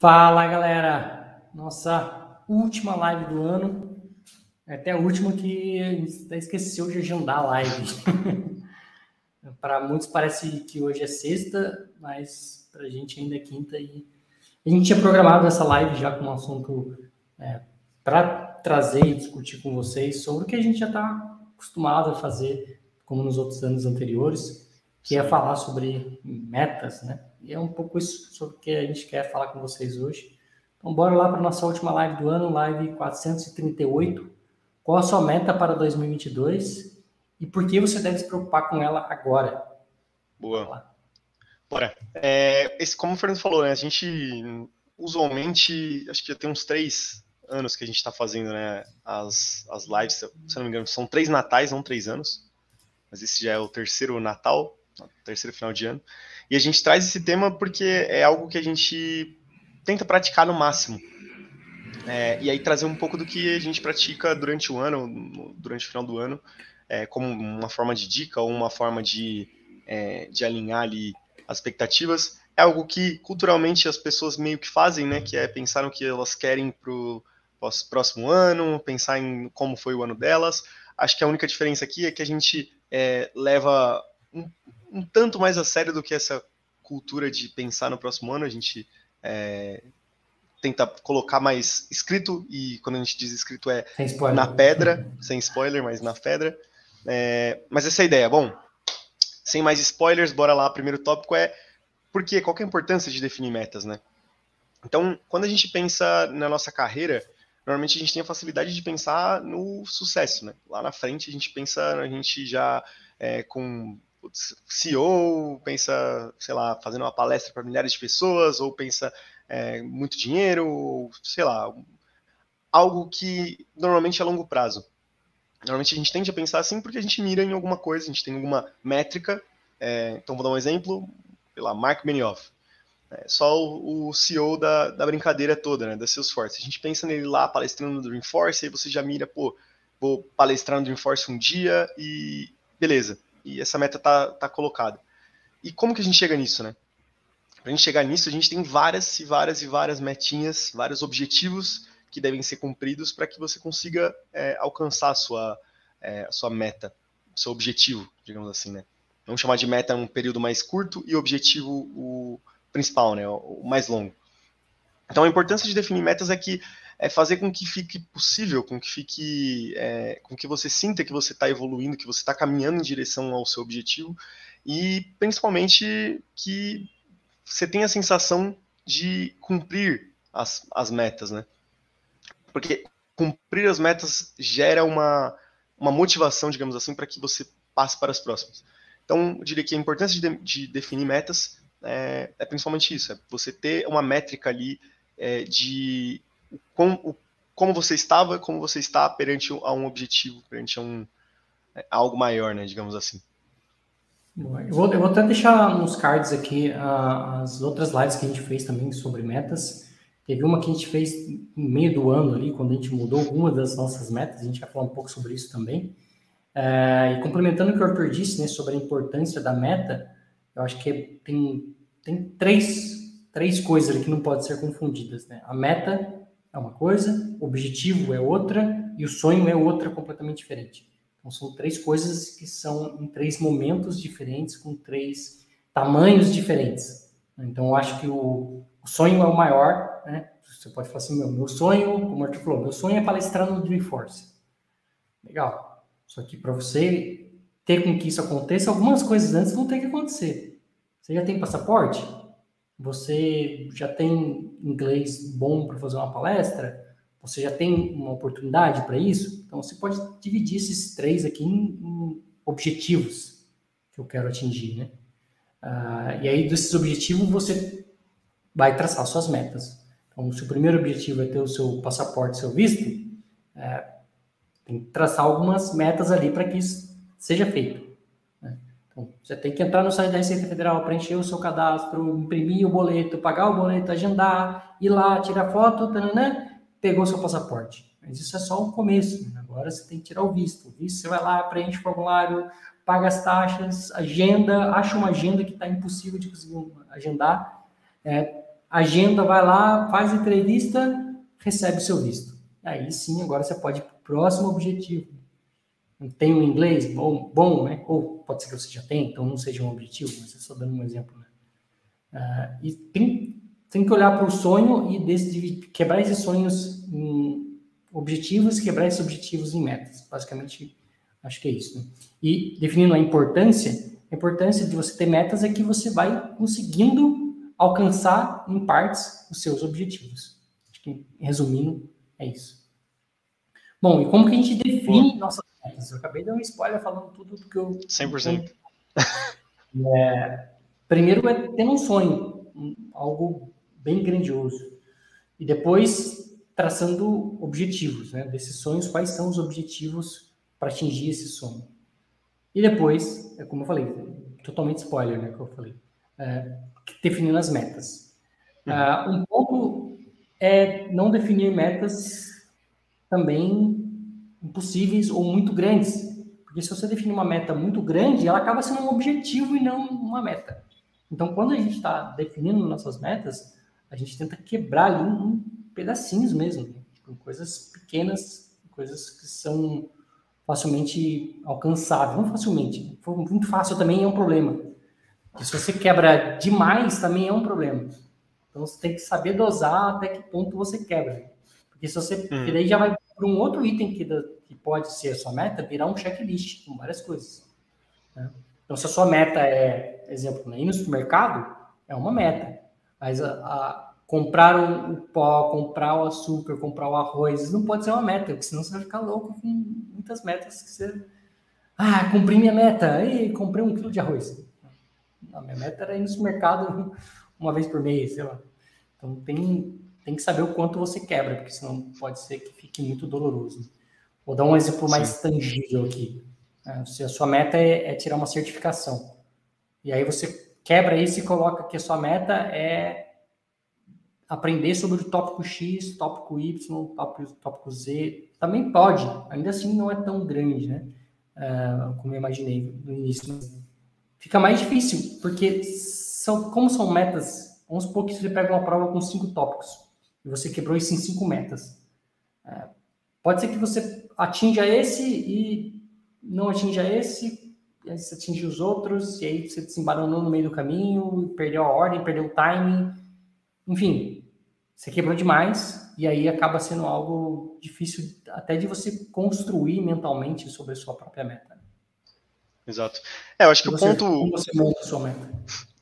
Fala galera, nossa última live do ano, é até a última que esqueceu de agendar a live. para muitos parece que hoje é sexta, mas para a gente ainda é quinta e a gente tinha programado essa live já com um assunto é, para trazer e discutir com vocês sobre o que a gente já está acostumado a fazer, como nos outros anos anteriores, que é falar sobre metas, né? E é um pouco isso sobre o que a gente quer falar com vocês hoje. Então, bora lá para nossa última live do ano, live 438. Qual a sua meta para 2022 e por que você deve se preocupar com ela agora? Boa. Bora. É, esse, como o Fernando falou, né, a gente usualmente, acho que já tem uns três anos que a gente está fazendo né, as, as lives, se eu não me engano, são três natais, não três anos, mas esse já é o terceiro Natal, terceiro final de ano. E a gente traz esse tema porque é algo que a gente tenta praticar no máximo. É, e aí trazer um pouco do que a gente pratica durante o ano, durante o final do ano, é, como uma forma de dica ou uma forma de, é, de alinhar ali as expectativas. É algo que culturalmente as pessoas meio que fazem, né? Que é pensar no que elas querem para o próximo ano, pensar em como foi o ano delas. Acho que a única diferença aqui é que a gente é, leva um, um tanto mais a sério do que essa cultura de pensar no próximo ano. A gente é, tenta colocar mais escrito, e quando a gente diz escrito é na pedra, sem spoiler, mas na pedra. É, mas essa é a ideia. Bom, sem mais spoilers, bora lá. O primeiro tópico é por quê? Qual é a importância de definir metas, né? Então, quando a gente pensa na nossa carreira, normalmente a gente tem a facilidade de pensar no sucesso, né? Lá na frente a gente pensa, a gente já é, com CEO, pensa, sei lá, fazendo uma palestra para milhares de pessoas, ou pensa é, muito dinheiro, ou sei lá, algo que normalmente é longo prazo. Normalmente a gente tende a pensar assim porque a gente mira em alguma coisa, a gente tem alguma métrica. É, então vou dar um exemplo, sei lá, Mark Benioff. É, só o, o CEO da, da, brincadeira toda, né, da Salesforce. A gente pensa nele lá palestrando no Dreamforce, aí você já mira, pô, vou palestrar no Dreamforce um dia e beleza e essa meta tá, tá colocada. E como que a gente chega nisso, né? Para a gente chegar nisso, a gente tem várias e várias e várias metinhas, vários objetivos que devem ser cumpridos para que você consiga é, alcançar a sua, é, a sua meta, seu objetivo, digamos assim, né? Vamos chamar de meta um período mais curto e objetivo o principal, né? O mais longo. Então a importância de definir metas é que é fazer com que fique possível, com que fique, é, com que você sinta que você está evoluindo, que você está caminhando em direção ao seu objetivo e principalmente que você tenha a sensação de cumprir as, as metas, né? Porque cumprir as metas gera uma, uma motivação, digamos assim, para que você passe para as próximas. Então, eu diria que a importância de, de definir metas é, é, principalmente isso, é você ter uma métrica ali é, de com, como você estava, como você está perante a um objetivo, perante a um a é, algo maior, né, digamos assim. Eu vou, eu vou até deixar nos cards aqui uh, as outras lives que a gente fez também sobre metas. Teve uma que a gente fez no meio do ano ali, quando a gente mudou alguma das nossas metas, a gente vai falar um pouco sobre isso também. Uh, e complementando o que o Arthur disse né, sobre a importância da meta, eu acho que tem, tem três, três coisas que não podem ser confundidas. Né? A meta, é uma coisa, objetivo é outra e o sonho é outra completamente diferente. Então são três coisas que são em três momentos diferentes, com três tamanhos diferentes. Então eu acho que o, o sonho é o maior, né? Você pode falar assim, meu, meu sonho, como o Arthur falou, meu sonho é palestrar no Dreamforce. Legal. Só que para você ter com que isso aconteça, algumas coisas antes vão ter que acontecer. Você já tem passaporte? Você já tem inglês bom para fazer uma palestra? Você já tem uma oportunidade para isso? Então, você pode dividir esses três aqui em, em objetivos que eu quero atingir, né? Ah, e aí, desses objetivos, você vai traçar suas metas. Então, se o primeiro objetivo é ter o seu passaporte, seu visto, é, tem que traçar algumas metas ali para que isso seja feito. Você tem que entrar no site da Receita Federal, preencher o seu cadastro, imprimir o boleto, pagar o boleto, agendar, ir lá, tirar foto, né? pegou seu passaporte. Mas isso é só o começo. Né? Agora você tem que tirar o visto. O visto você vai lá, preenche o formulário, paga as taxas, agenda, acha uma agenda que está impossível de conseguir agendar. É, agenda, vai lá, faz entrevista, recebe o seu visto. Aí sim, agora você pode ir para o próximo objetivo. Tem o inglês? Bom, bom, né? Ou pode ser que você já tenha, então não seja um objetivo, mas eu estou dando um exemplo. Né? Uh, e tem, tem que olhar para o sonho e desse, quebrar esses sonhos em objetivos, quebrar esses objetivos em metas. Basicamente, acho que é isso. Né? E definindo a importância, a importância de você ter metas é que você vai conseguindo alcançar em partes os seus objetivos. Acho que, resumindo, é isso. Bom, e como que a gente define Pô. nossas? Eu acabei de dar um spoiler falando tudo do que eu... 100%. É, primeiro é ter um sonho, algo bem grandioso. E depois traçando objetivos, né? Desses sonhos, quais são os objetivos para atingir esse sonho. E depois, é como eu falei, totalmente spoiler, né, que eu falei, é, definindo as metas. Uhum. Uh, um ponto é não definir metas também impossíveis ou muito grandes, porque se você definir uma meta muito grande, ela acaba sendo um objetivo e não uma meta. Então, quando a gente está definindo nossas metas, a gente tenta quebrar ali em pedacinhos mesmo, né? tipo, coisas pequenas, coisas que são facilmente alcançáveis. Não facilmente, muito fácil também é um problema. E se você quebra demais, também é um problema. Então você tem que saber dosar até que ponto você quebra. Porque se você. Hum. Porque daí já vai para um outro item que, que pode ser a sua meta, virar um checklist com várias coisas. Né? Então, se a sua meta é, exemplo, né, ir no supermercado, é uma meta. Mas a, a comprar o, o, pó, comprar o açúcar, comprar o arroz, isso não pode ser uma meta, porque senão você vai ficar louco com muitas metas que você. Ah, cumpri minha meta, e comprei um quilo de arroz. A minha meta era ir no supermercado uma vez por mês, sei lá. Então tem, tem que saber o quanto você quebra, porque senão pode ser que fique muito doloroso. Vou dar um exemplo mais Sim. tangível aqui. É, se a sua meta é, é, tirar uma certificação, e aí você quebra isso e coloca que a sua meta é aprender sobre o tópico X, tópico Y, tópico, tópico Z, também pode, ainda assim não é tão grande, né? Uh, como eu imaginei no início fica mais difícil, porque são, como são metas, vamos supor que você pega uma prova com cinco tópicos e você quebrou isso em cinco metas. É, pode ser que você atinja esse e não atinja esse, e aí você atinge os outros, e aí você desembaranou no meio do caminho, perdeu a ordem, perdeu o timing, enfim, você quebrou demais e aí acaba sendo algo difícil até de você construir mentalmente sobre a sua própria meta. Exato. É, eu acho que o ponto. Como você monta a sua meta?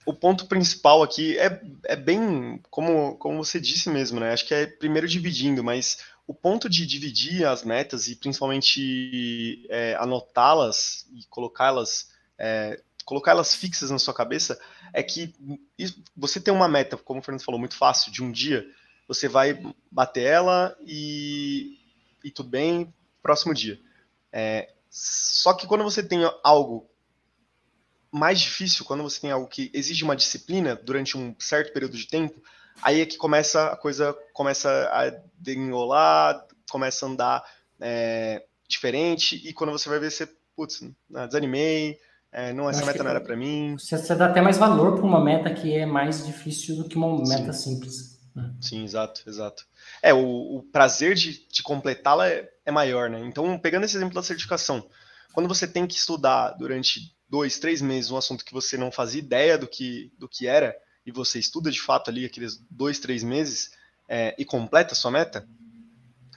O ponto principal aqui é, é bem como, como você disse mesmo, né? Acho que é primeiro dividindo, mas o ponto de dividir as metas e principalmente é, anotá-las e colocá-las é, colocá-las fixas na sua cabeça é que você tem uma meta, como o Fernando falou, muito fácil, de um dia, você vai bater ela e, e tudo bem, próximo dia. É, só que quando você tem algo mais difícil, quando você tem algo que exige uma disciplina durante um certo período de tempo, aí é que começa a coisa começa a desenrolar, começa a andar é, diferente, e quando você vai ver, você, putz, né, desanimei, é, não, essa meta não era para mim. Você, você, dá até mais valor para uma meta que é mais difícil do que uma meta Sim. simples. Né? Sim, exato, exato. É, o, o prazer de, de completá-la é, é maior, né? Então, pegando esse exemplo da certificação, quando você tem que estudar durante dois, três meses um assunto que você não fazia ideia do que, do que era, e você estuda de fato ali aqueles dois, três meses é, e completa a sua meta,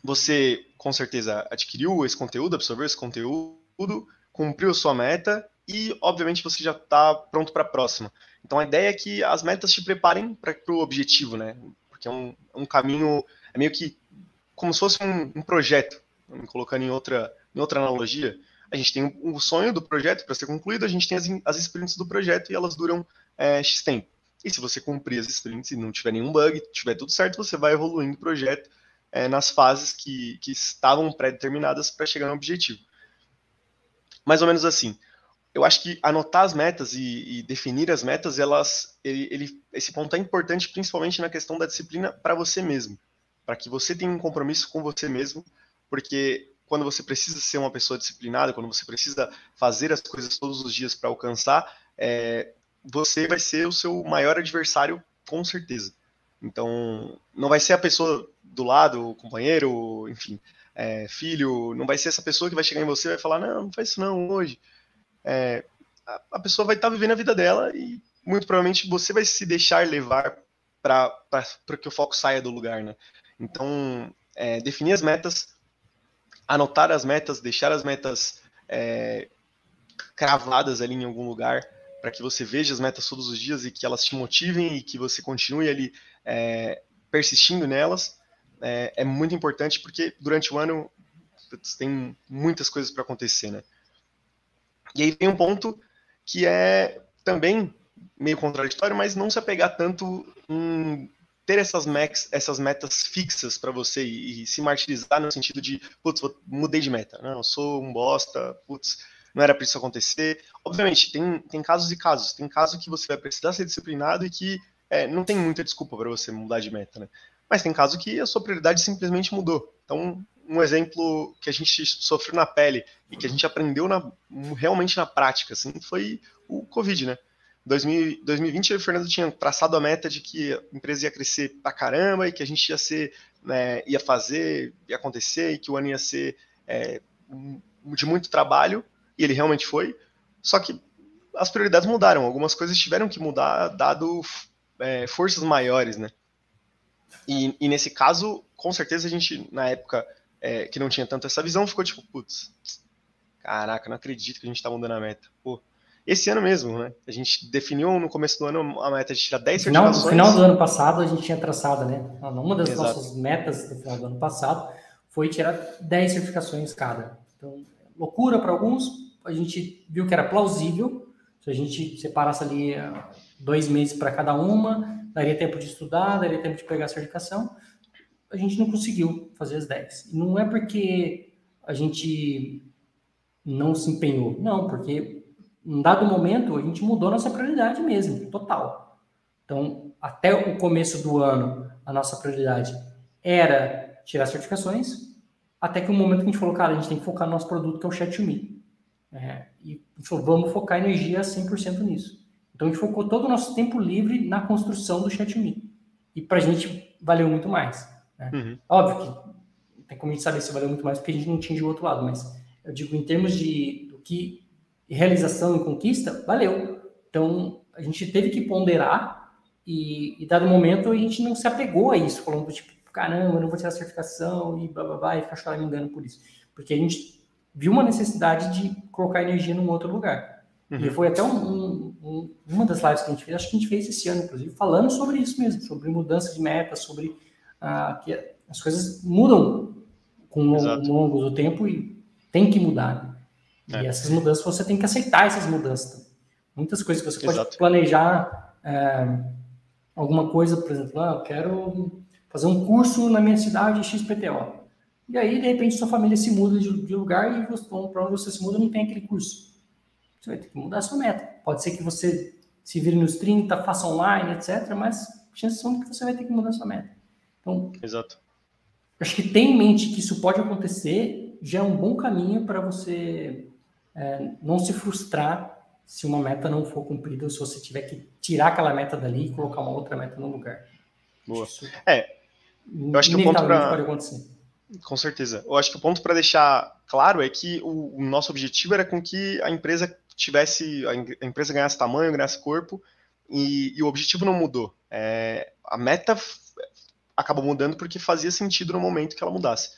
você com certeza adquiriu esse conteúdo, absorveu esse conteúdo, cumpriu sua meta e, obviamente, você já está pronto para a próxima. Então, a ideia é que as metas te preparem para o objetivo, né? Porque é um, um caminho, é meio que como se fosse um, um projeto, me colocando em outra, em outra analogia, a gente tem o um, sonho do projeto para ser concluído, a gente tem as, as sprints do projeto e elas duram é, X tempo. E se você cumprir as sprints e não tiver nenhum bug, tiver tudo certo, você vai evoluindo o projeto é, nas fases que, que estavam pré-determinadas para chegar no objetivo. Mais ou menos assim. Eu acho que anotar as metas e, e definir as metas, elas, ele, ele, esse ponto é importante, principalmente na questão da disciplina para você mesmo, para que você tenha um compromisso com você mesmo, porque quando você precisa ser uma pessoa disciplinada, quando você precisa fazer as coisas todos os dias para alcançar, é, você vai ser o seu maior adversário, com certeza. Então, não vai ser a pessoa do lado, o companheiro, enfim, é, filho, não vai ser essa pessoa que vai chegar em você e vai falar, não, não faz isso não hoje. É, a, a, pessoa vai estar tá vivendo a vida dela e muito provavelmente você vai se deixar levar para que o foco saia do lugar, né? Então, é, definir as metas, anotar as metas, deixar as metas é, cravadas ali em algum lugar, para que você veja as metas todos os dias e que elas te motivem e que você continue ali é, persistindo nelas, é, é, muito importante porque durante o ano tem muitas coisas para acontecer, né? E aí vem um ponto que é também meio contraditório, mas não se apegar tanto em ter essas, max, essas metas fixas para você e, e, se martirizar no sentido de, putz, mudei de meta, não, sou um bosta, putz, não era para isso acontecer. Obviamente, tem, tem casos e casos. Tem caso que você vai precisar ser disciplinado e que é, não tem muita desculpa para você mudar de meta, né? Mas tem caso que a sua prioridade simplesmente mudou. Então, um exemplo que a gente sofreu na pele e que a gente aprendeu na, realmente na prática, assim, foi o Covid, né? 2000, 2020 o Fernando tinha traçado a meta de que a empresa ia crescer pra caramba e que a gente ia ser, né, ia fazer, ia acontecer e que o ano ia ser é, de muito trabalho e ele realmente foi. Só que as prioridades mudaram, algumas coisas tiveram que mudar dado é, forças maiores, né? E, e, nesse caso, com certeza a gente, na época é, que não tinha tanto essa visão, ficou tipo, putz, caraca, não acredito que a gente tá mudando a meta. Pô, esse ano mesmo, né? A gente definiu no começo do ano a meta de tirar 10 final, certificações. No final do ano passado, a gente tinha traçado, né? Uma das Exato. nossas metas no final do ano passado foi tirar 10 certificações cada. Então, loucura para alguns, a gente viu que era plausível. Se a gente separasse ali ah, dois meses para cada uma, daria tempo de estudar, daria tempo de pegar a certificação. A gente não conseguiu fazer as 10. Não é porque a gente não se empenhou, não, porque em dado momento a gente mudou nossa prioridade mesmo, total. Então, até o começo do ano, a nossa prioridade era tirar certificações, até que o momento que a gente falou, cara, a gente tem que focar no nosso produto, que é o Chat2Me. É, e falou, vamos focar energia 100% nisso. Então a gente focou todo o nosso tempo livre na construção do ChatMe. E para a gente valeu muito mais. Né? Uhum. Óbvio que tem como a gente saber se valeu muito mais porque a gente não tinha de outro lado, mas eu digo em termos de do que realização e conquista, valeu. Então a gente teve que ponderar e, e dado momento a gente não se apegou a isso, falando tipo, caramba, eu não vou tirar a certificação e blá blá blá e ficar choramingando por isso. Porque a gente viu uma necessidade de colocar energia num outro lugar. Uhum. E foi até um, um, um, uma das lives que a gente fez, acho que a gente fez esse ano, inclusive, falando sobre isso mesmo, sobre mudança de metas, sobre ah, que as coisas mudam com o longo do tempo e tem que mudar. É. E essas mudanças você tem que aceitar essas mudanças. Muitas coisas que você Exato. pode planejar é, alguma coisa, por exemplo, ah, eu quero fazer um curso na minha cidade XPTO. E aí, de repente, sua família se muda de, de lugar e para onde você se muda não tem aquele curso. Você vai ter que mudar a sua meta. Pode ser que você se vire nos 30, faça online, etc., mas chances são que você vai ter que mudar a sua meta. Então, Exato. acho que ter em mente que isso pode acontecer já é um bom caminho para você é, não se frustrar se uma meta não for cumprida ou se você tiver que tirar aquela meta dali e colocar uma outra meta no lugar. Boa. é, eu acho que o ponto pode acontecer com certeza. Eu acho que o ponto para deixar claro é que o, o, nosso objetivo era com que a empresa tivesse, a, empresa ganhasse tamanho, ganhasse corpo, e, e o objetivo não mudou. É, a meta acabou mudando porque fazia sentido no momento que ela mudasse.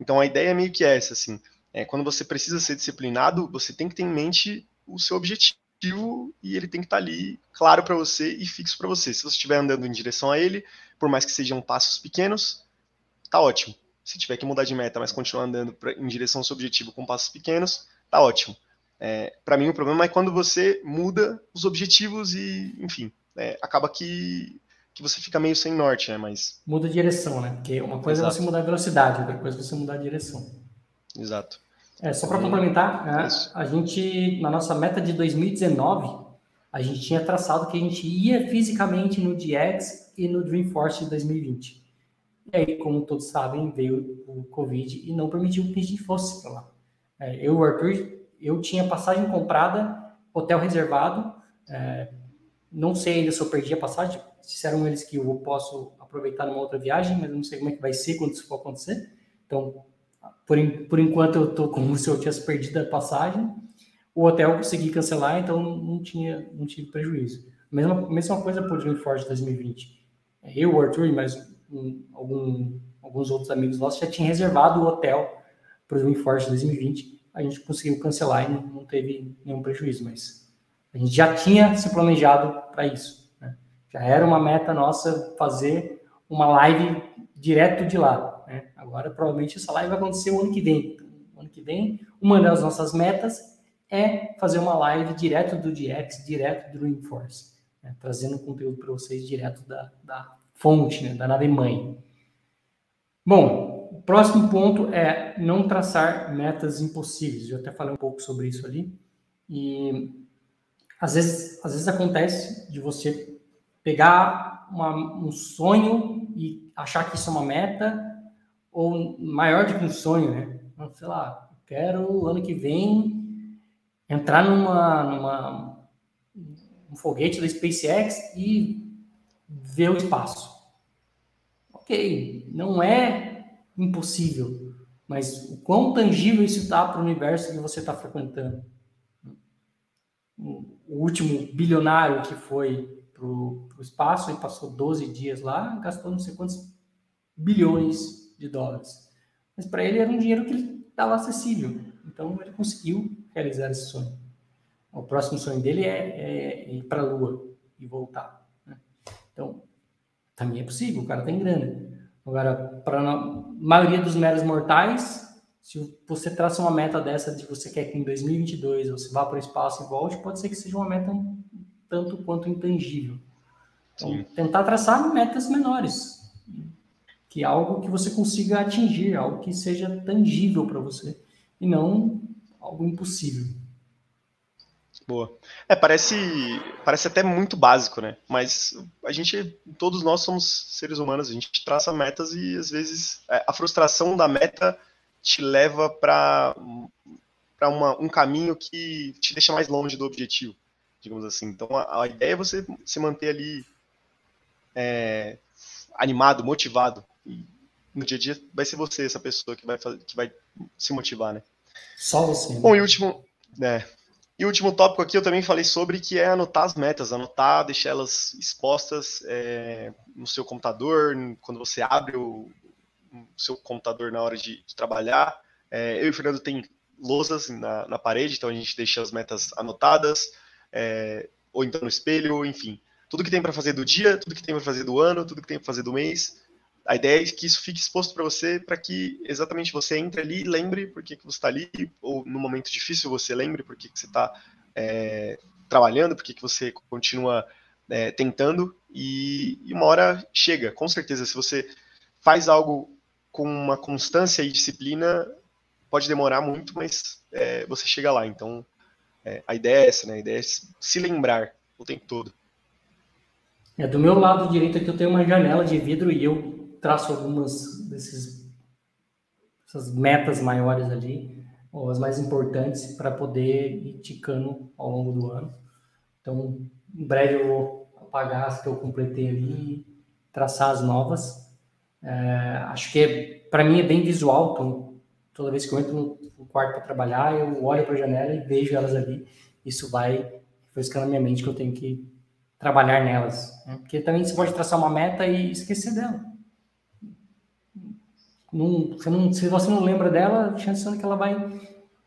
Então a ideia é meio que essa, assim, é, quando você precisa ser disciplinado, você tem que ter em mente o seu objetivo e ele tem que estar tá ali claro para você e fixo para você. Se você estiver andando em direção a ele, por mais que sejam passos pequenos, tá ótimo se tiver que mudar de meta, mas continuar andando pra, em direção ao seu objetivo com passos pequenos, tá ótimo. É, para mim, o problema é quando você muda os objetivos e, enfim, é, acaba que, que você fica meio sem norte, né? Mas... Muda a direção, né? Porque uma coisa Exato. é você mudar a velocidade, outra coisa é você mudar a direção. Exato. É, só para complementar, né, a gente, na nossa meta de 2019, a gente tinha traçado que a gente ia fisicamente no DX e no Dreamforce de 2020. E aí, como todos sabem, veio o Covid e não permitiu que a gente fosse para lá. É, eu, Arthur, eu tinha passagem comprada, hotel reservado. É, não sei ainda se eu perdi a passagem, disseram eles que eu posso aproveitar numa outra viagem, mas não sei como é que vai ser quando isso for acontecer. Então, por, por enquanto eu estou como se eu tivesse perdido a passagem. O hotel eu consegui cancelar, então não tinha não tive prejuízo. Mesma mesma coisa o Dreamforce 2020. Eu, o Arthur e mais um, algum, alguns outros amigos nossos já tinham reservado o hotel para o Dreamforce 2020. A gente conseguiu cancelar e não, não teve nenhum prejuízo, mas a gente já tinha se planejado para isso. Né? Já era uma meta nossa fazer uma live direto de lá. Né? Agora, provavelmente, essa live vai acontecer o ano que vem. O ano que vem, uma das nossas metas é fazer uma live direto do DX, direto do Dreamforce, né? trazendo conteúdo para vocês direto da, da fonte, né? da nave mãe. Bom, o próximo ponto é não traçar metas impossíveis. Eu até falei um pouco sobre isso ali. E às vezes, às vezes acontece de você pegar uma, um sonho e achar que isso é uma meta, ou maior do que um sonho, né? Sei lá, quero ano que vem entrar numa, numa um foguete da SpaceX e ver o espaço. Ok, não é impossível, mas o quão tangível isso está para o universo que você está frequentando? O último bilionário que foi para o espaço e passou 12 dias lá, gastou não sei quantos bilhões de dólares. Mas para ele era um dinheiro que estava acessível. Então ele conseguiu realizar esse sonho. O próximo sonho dele é, é ir para a Lua e voltar. Né? Então, também é possível, o cara tem grana. Agora, para a maioria dos meros mortais, se você traça uma meta dessa de você quer que em 2022 você vá para o espaço e volte, pode ser que seja uma meta tanto quanto intangível. Então, tentar traçar metas menores, que algo que você consiga atingir, algo que seja tangível para você e não algo impossível. Boa. É, parece, parece até muito básico, né? Mas a gente, todos nós somos seres humanos, a gente traça metas e às vezes é, a frustração da meta te leva para um caminho que te deixa mais longe do objetivo digamos assim. Então a, a ideia é você se manter ali é, animado, motivado. No dia a dia vai ser você essa pessoa que vai, fazer, que vai se motivar, né? Só você. Né? Bom, e último, né? E o último tópico aqui eu também falei sobre que é anotar as metas, anotar, deixar elas expostas é, no seu computador, quando você abre o, o seu computador na hora de, de trabalhar. É, eu e o Fernando tem lousas na, na parede, então a gente deixa as metas anotadas é, ou então no espelho, enfim. Tudo que tem para fazer do dia, tudo que tem para fazer do ano, tudo que tem para fazer do mês. A ideia é que isso fique exposto para você, para que exatamente você entre ali e lembre por que, que você está ali, ou no momento difícil você lembre por que, que você está é, trabalhando, por que, que você continua é, tentando, e, e uma hora chega, com certeza. Se você faz algo com uma constância e disciplina, pode demorar muito, mas é, você chega lá. Então, é, a ideia é essa, né? A ideia é se lembrar o tempo todo. É, do meu lado direito aqui eu tenho uma janela de vidro e eu traço algumas desses essas metas maiores ali, ou as mais importantes, para poder ir ticando ao longo do ano. Então, em breve eu vou apagar as que eu completei ali traçar as novas. É, acho que para mim é bem visual, então toda vez que eu entro no quarto para trabalhar, eu olho para a janela e vejo elas ali. Isso vai refrescando na minha mente que eu tenho que trabalhar nelas. Né? Porque também você pode traçar uma meta e esquecer dela. Não, você não, se você não lembra dela, a chance é que ela vai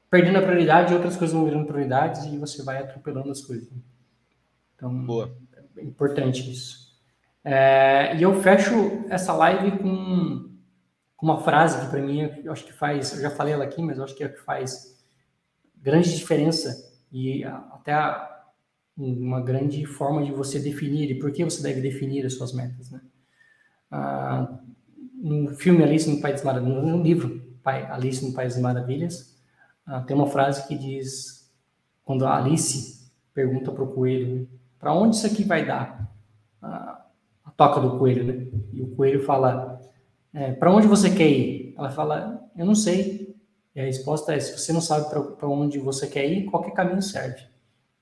perdendo a prioridade outras coisas vão virando prioridades e você vai atropelando as coisas. Então, Boa. é importante isso. É, e eu fecho essa live com uma frase que para mim eu acho que faz, eu já falei ela aqui, mas eu acho que é o que faz grande diferença e até uma grande forma de você definir e por que você deve definir as suas metas, né? Ah, no filme Alice no País das Maravilhas, no livro Alice no País das Maravilhas, ah, tem uma frase que diz quando a Alice pergunta para o coelho para onde isso aqui vai dar ah, a toca do coelho, né? E o coelho fala é, para onde você quer ir? Ela fala, eu não sei. E a resposta é, se você não sabe para onde você quer ir, qualquer caminho serve.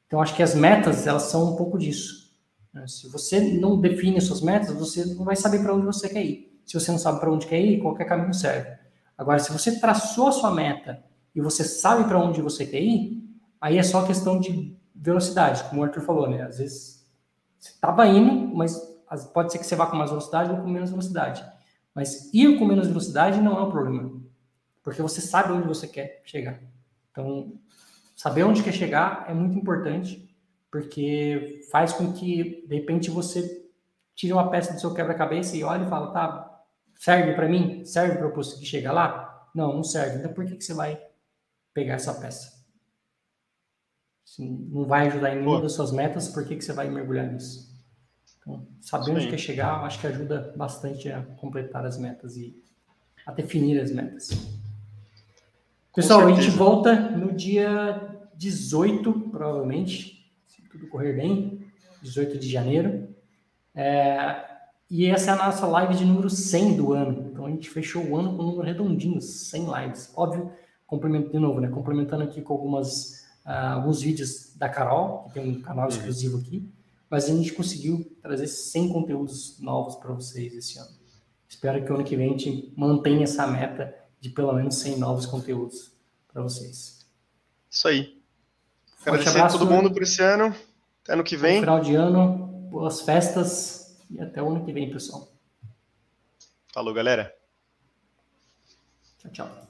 Então, acho que as metas, elas são um pouco disso. Né? Se você não define suas metas, você não vai saber para onde você quer ir. Se você não sabe para onde quer ir, qualquer caminho serve. Agora, se você traçou a sua meta e você sabe para onde você quer ir, aí é só questão de velocidade, como o Arthur falou, né? Às vezes você estava indo, mas pode ser que você vá com mais velocidade ou com menos velocidade. Mas ir com menos velocidade não é um problema, porque você sabe onde você quer chegar. Então, saber onde quer chegar é muito importante, porque faz com que, de repente, você tire uma peça do seu quebra-cabeça e olhe e fala, tá, serve para mim? Serve para eu conseguir chegar lá? Não, não serve. Então, por que, que você vai pegar essa peça? Se não vai ajudar em nenhuma das suas metas, por que, que você vai mergulhar nisso? Então, saber onde quer chegar, acho que ajuda bastante a completar as metas e a definir as metas. Pessoal, a gente volta no dia 18, provavelmente, se tudo correr bem, 18 de janeiro. É, e essa é a nossa live de número 100 do ano. Então a gente fechou o ano com um número redondinho, 100 lives. Óbvio, complemento de novo, né? Complementando aqui com algumas, uh, alguns vídeos da Carol, que tem um canal uhum. exclusivo aqui mas a gente conseguiu trazer 100 conteúdos novos para vocês esse ano. Espero que o ano que vem a gente mantenha essa meta de pelo menos 100 novos conteúdos para vocês. Isso aí. Agradecer abraço, a todo mundo por esse ano. Até ano que vem. final de ano, boas festas e até o ano que vem, pessoal. Falou, galera. Tchau, tchau.